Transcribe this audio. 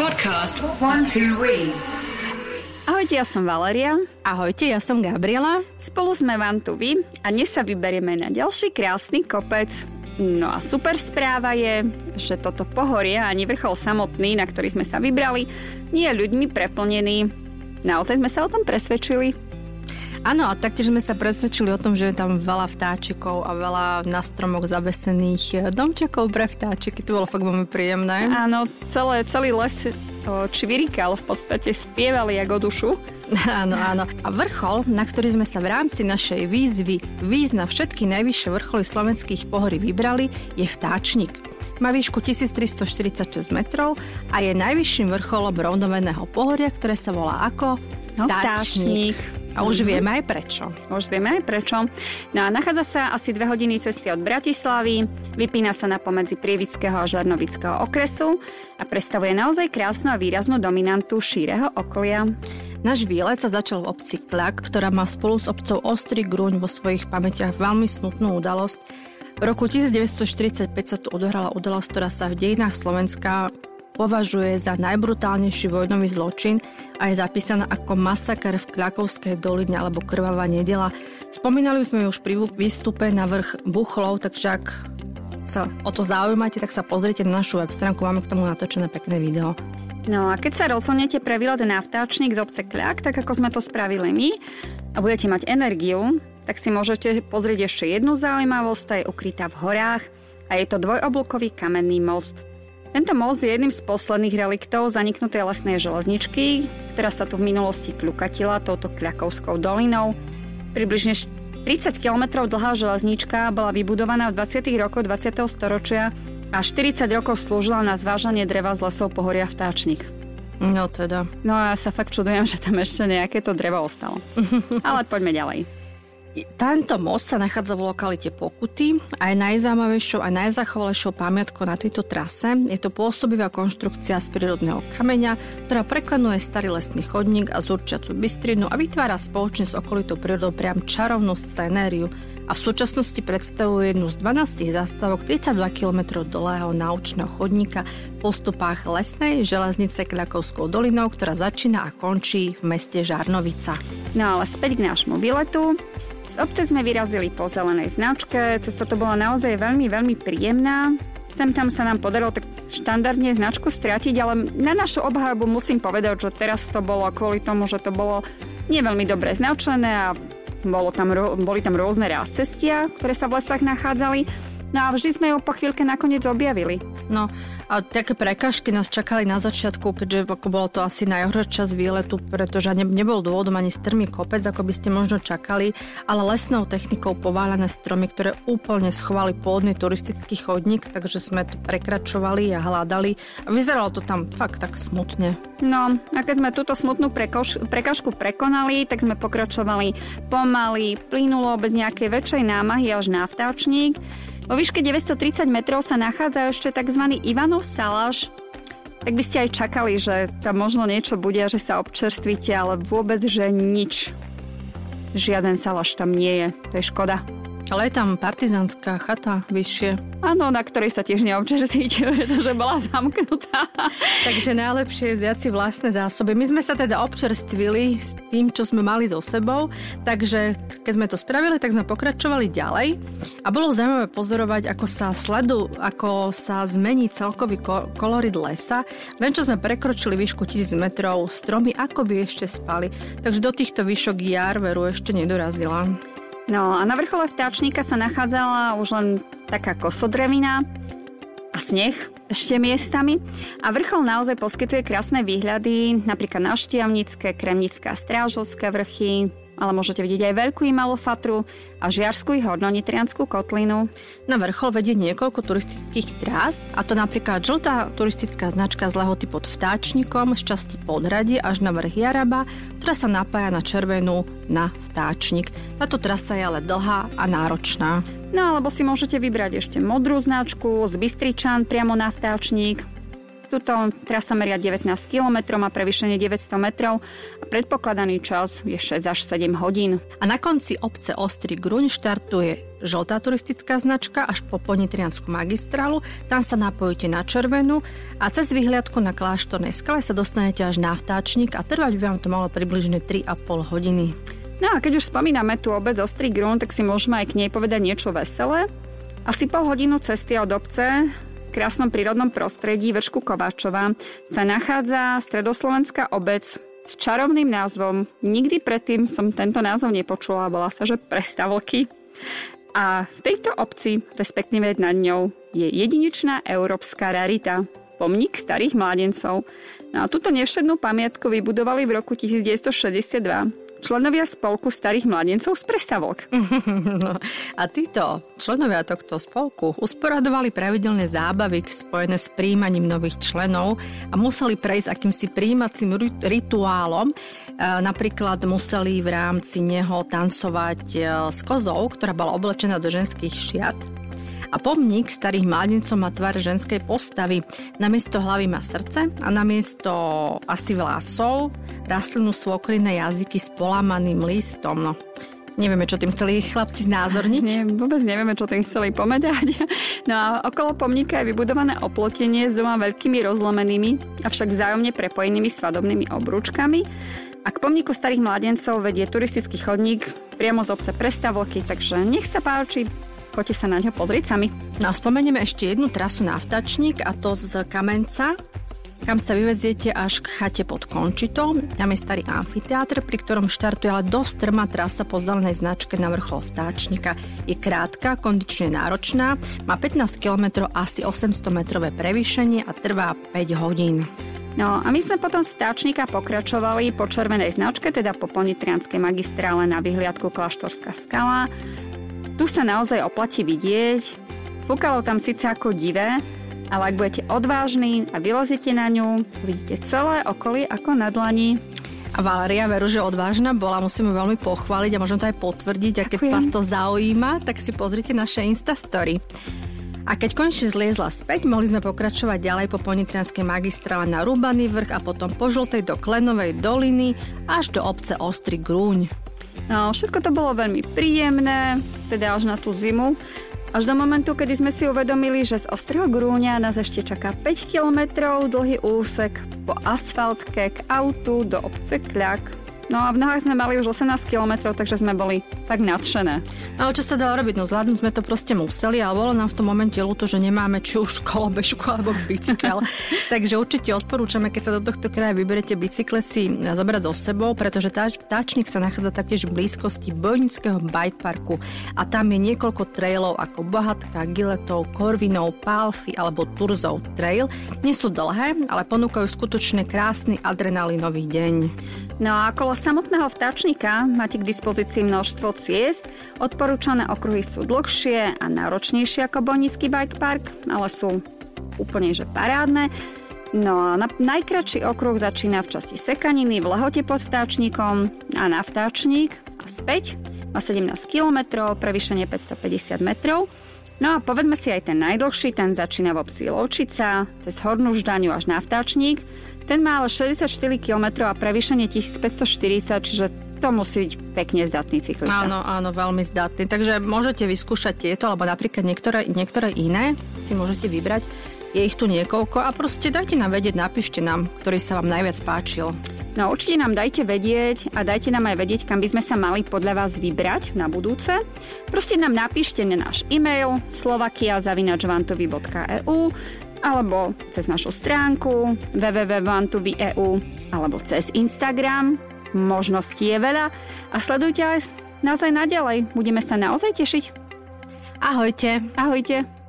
Podcast One Two Read. Ahojte, ja som Valeria. Ahojte, ja som Gabriela. Spolu sme vám tu vy a dnes sa vyberieme na ďalší krásny kopec. No a super správa je, že toto pohorie ani vrchol samotný, na ktorý sme sa vybrali, nie je ľuďmi preplnený. Naozaj sme sa o tom presvedčili. Áno, a taktiež sme sa presvedčili o tom, že je tam veľa vtáčikov a veľa na stromoch zavesených eh, domčekov pre vtáčiky. To bolo fakt veľmi príjemné. Áno, celé, celý les čvirikal, v podstate spievali ako dušu. Áno, áno. A vrchol, na ktorý sme sa v rámci našej výzvy výz na všetky najvyššie vrcholy slovenských pohorí vybrali, je vtáčnik. Má výšku 1346 metrov a je najvyšším vrcholom rovnomenného pohoria, ktoré sa volá ako no, vtáčnik. vtáčnik. A už mm-hmm. vieme aj prečo. Už vieme aj prečo. No a nachádza sa asi dve hodiny cesty od Bratislavy, vypína sa na pomedzi Prievického a Žarnovického okresu a predstavuje naozaj krásnu a výraznú dominantu šíreho okolia. Náš výlet sa začal v obci Kľak, ktorá má spolu s obcov Ostrý Grúň vo svojich pamätiach veľmi smutnú udalosť. V roku 1945 sa tu odohrala udalosť, ktorá sa v dejinách Slovenska považuje za najbrutálnejší vojnový zločin a je zapísaná ako masaker v Klakovskej doline alebo Krvavá nedela. Spomínali sme ju už pri výstupe na vrch Buchlov, takže ak sa o to zaujímate, tak sa pozrite na našu web stránku, máme k tomu natočené pekné video. No a keď sa rozhodnete pre výlet na vtáčnik z obce Kľak, tak ako sme to spravili my, a budete mať energiu, tak si môžete pozrieť ešte jednu zaujímavosť, tá je ukrytá v horách a je to dvojoblúkový kamenný most. Tento most je jedným z posledných reliktov zaniknutej lesnej železničky, ktorá sa tu v minulosti kľukatila touto Kľakovskou dolinou. Približne 30 km dlhá železnička bola vybudovaná v 20. rokoch 20. storočia a 40 rokov slúžila na zvážanie dreva z lesov pohoria vtáčnik. No teda. No a ja sa fakt čudujem, že tam ešte nejaké to drevo ostalo. Ale poďme ďalej. Tento most sa nachádza v lokalite Pokuty a je najzaujímavejšou a najzachovalejšou pamiatkou na tejto trase. Je to pôsobivá konštrukcia z prírodného kameňa, ktorá preklenuje starý lesný chodník a zurčiacu bystrinu a vytvára spoločne s okolitou prírodou priam čarovnú scenériu a v súčasnosti predstavuje jednu z 12 zastávok 32 km dlhého naučného chodníka po stopách lesnej železnice Kľakovskou dolinou, ktorá začína a končí v meste Žarnovica. No ale späť k nášmu výletu. Z obce sme vyrazili po zelenej značke, cesta to bola naozaj veľmi, veľmi príjemná. Sem tam sa nám podarilo tak štandardne značku stratiť, ale na našu obhajobu musím povedať, že teraz to bolo kvôli tomu, že to bolo nie veľmi dobre značené a bolo tam, boli tam rôzne raz cestia, ktoré sa v lesách nachádzali. No a vždy sme ju po chvíľke nakoniec objavili. No a také prekažky nás čakali na začiatku, keďže ako bolo to asi najhoršia čas výletu, pretože ne, nebol dôvodom ani strmý kopec, ako by ste možno čakali, ale lesnou technikou pováľané stromy, ktoré úplne schovali pôvodný turistický chodník, takže sme to prekračovali a hľadali a vyzeralo to tam fakt tak smutne. No a keď sme túto smutnú prekoš- prekažku prekonali, tak sme pokračovali pomaly, plynulo bez nejakej väčšej námahy až na vtáčnik. Vo výške 930 metrov sa nachádza ešte tzv. Ivanov Saláš, tak by ste aj čakali, že tam možno niečo bude že sa občerstvíte, ale vôbec, že nič. Žiaden salaš tam nie je, to je škoda. Ale je tam partizánska chata vyššie. Áno, na ktorej sa tiež neobčerstíte, pretože bola zamknutá. Takže najlepšie je vziať si vlastné zásoby. My sme sa teda občerstvili s tým, čo sme mali so sebou, takže keď sme to spravili, tak sme pokračovali ďalej a bolo zaujímavé pozorovať, ako sa sledu, ako sa zmení celkový kolorit lesa. Len čo sme prekročili výšku 1000 metrov, stromy ako by ešte spali, takže do týchto výšok jar veru ešte nedorazila. No a na vrchole vtáčnika sa nachádzala už len taká kosodrevina a sneh ešte miestami. A vrchol naozaj poskytuje krásne výhľady, napríklad na Štiavnické, a Strážovské vrchy, ale môžete vidieť aj veľkú i malú fatru a žiarskú i hornonitrianskú kotlinu. Na vrchol vedie niekoľko turistických trás, a to napríklad žltá turistická značka z lehoty pod vtáčnikom z časti podradie až na vrch Jaraba, ktorá sa napája na červenú na vtáčnik. Táto trasa je ale dlhá a náročná. No alebo si môžete vybrať ešte modrú značku z Bystričan priamo na vtáčnik, Tuto trasa meria 19 km, má prevýšenie 900 metrov a predpokladaný čas je 6 až 7 hodín. A na konci obce Ostrý Gruň štartuje žltá turistická značka až po Ponitriansku magistrálu, tam sa napojíte na červenú a cez vyhliadku na kláštornej skale sa dostanete až na vtáčnik a trvať by vám to malo približne 3,5 hodiny. No a keď už spomíname tú obec Ostrý Grún, tak si môžeme aj k nej povedať niečo veselé. Asi pol hodinu cesty od obce krásnom prírodnom prostredí Vršku Kováčova sa nachádza stredoslovenská obec s čarovným názvom. Nikdy predtým som tento názov nepočula, bola sa, že Prestavlky. A v tejto obci, respektíve nad ňou, je jedinečná európska rarita, pomník starých mládencov. No a túto nevšednú pamiatku vybudovali v roku 1962 členovia spolku starých mladencov z prestavok. No, a títo členovia tohto spolku usporadovali pravidelné zábavy spojené s príjmaním nových členov a museli prejsť akýmsi príjmacím rituálom. E, napríklad museli v rámci neho tancovať e, s kozou, ktorá bola oblečená do ženských šiat a pomník starých mladencov má tvar ženskej postavy. Namiesto hlavy má srdce a namiesto asi vlasov rastlinu svokriné jazyky s polámaným listom. No, Nevieme, čo tým chceli chlapci znázorniť. Nie, vôbec nevieme, čo tým chceli pomedať. No a okolo pomníka je vybudované oplotenie s dvoma veľkými rozlomenými, avšak vzájomne prepojenými svadobnými obrúčkami. A k pomníku starých mladencov vedie turistický chodník priamo z obce Prestavlky, takže nech sa páči, Poďte sa na ňo pozrieť sami. No a spomenieme ešte jednu trasu na vtačník a to z Kamenca kam sa vyveziete až k chate pod Končitou. Tam je starý amfiteátr, pri ktorom štartuje ale dosť trmá trasa po zelenej značke na vrchol vtáčnika. Je krátka, kondične náročná, má 15 km, asi 800 metrové prevýšenie a trvá 5 hodín. No a my sme potom z vtáčnika pokračovali po červenej značke, teda po Ponitrianskej magistrále na vyhliadku Klaštorská skala. Tu sa naozaj oplatí vidieť. Fúkalo tam síce ako divé, ale ak budete odvážni a vylezete na ňu, vidíte celé okolie ako na dlani. A Valeria, veru, že odvážna bola, musíme veľmi pochváliť a môžem to aj potvrdiť. A keď Ďakujem. vás to zaujíma, tak si pozrite naše Instastory. A keď konečne zliezla späť, mohli sme pokračovať ďalej po Ponitrianskej magistrále na Rúbaný vrch a potom po Žltej do Klenovej doliny až do obce Ostrý Grúň. No, všetko to bolo veľmi príjemné, teda až na tú zimu. Až do momentu, kedy sme si uvedomili, že z Ostrého Grúňa nás ešte čaká 5 kilometrov dlhý úsek po asfaltke k autu do obce Kľak No a v nohách sme mali už 18 km, takže sme boli tak nadšené. No čo sa dalo robiť? No zvládnuť sme to proste museli, ale bolo nám v tom momente ľúto, že nemáme či už kolobežku alebo bicykel. takže určite odporúčame, keď sa do tohto kraja vyberete bicykle si zobrať so sebou, pretože táč, táčnik sa nachádza taktiež v blízkosti bojnického bike parku a tam je niekoľko trailov ako Bohatka, Giletov, Korvinov, Pálfy alebo Turzov trail. Nie sú dlhé, ale ponúkajú skutočne krásny adrenalinový deň. No a okolo samotného vtáčnika máte k dispozícii množstvo ciest. Odporúčané okruhy sú dlhšie a náročnejšie ako Bojnický bike park, ale sú úplne že parádne. No a na, najkračší okruh začína v časti sekaniny v lehote pod vtáčnikom a na vtáčnik a späť má 17 km, prevýšenie 550 metrov. No a povedzme si aj ten najdlhší, ten začína v obci Lovčica, cez Hornú Ždaňu až na vtáčnik. Ten má ale 64 km a prevýšenie 1540, čiže to musí byť pekne zdatný cyklista. Áno, áno, veľmi zdatný. Takže môžete vyskúšať tieto, alebo napríklad niektoré, niektoré iné si môžete vybrať. Je ich tu niekoľko a proste dajte nám vedieť, napíšte nám, ktorý sa vám najviac páčil. No určite nám dajte vedieť a dajte nám aj vedieť, kam by sme sa mali podľa vás vybrať na budúce. Proste nám napíšte na náš e-mail slovakia.vantovy.eu alebo cez našu stránku www.vantovy.eu alebo cez Instagram. Možností je veľa a sledujte aj nás aj naďalej. Budeme sa naozaj tešiť. Ahojte. Ahojte.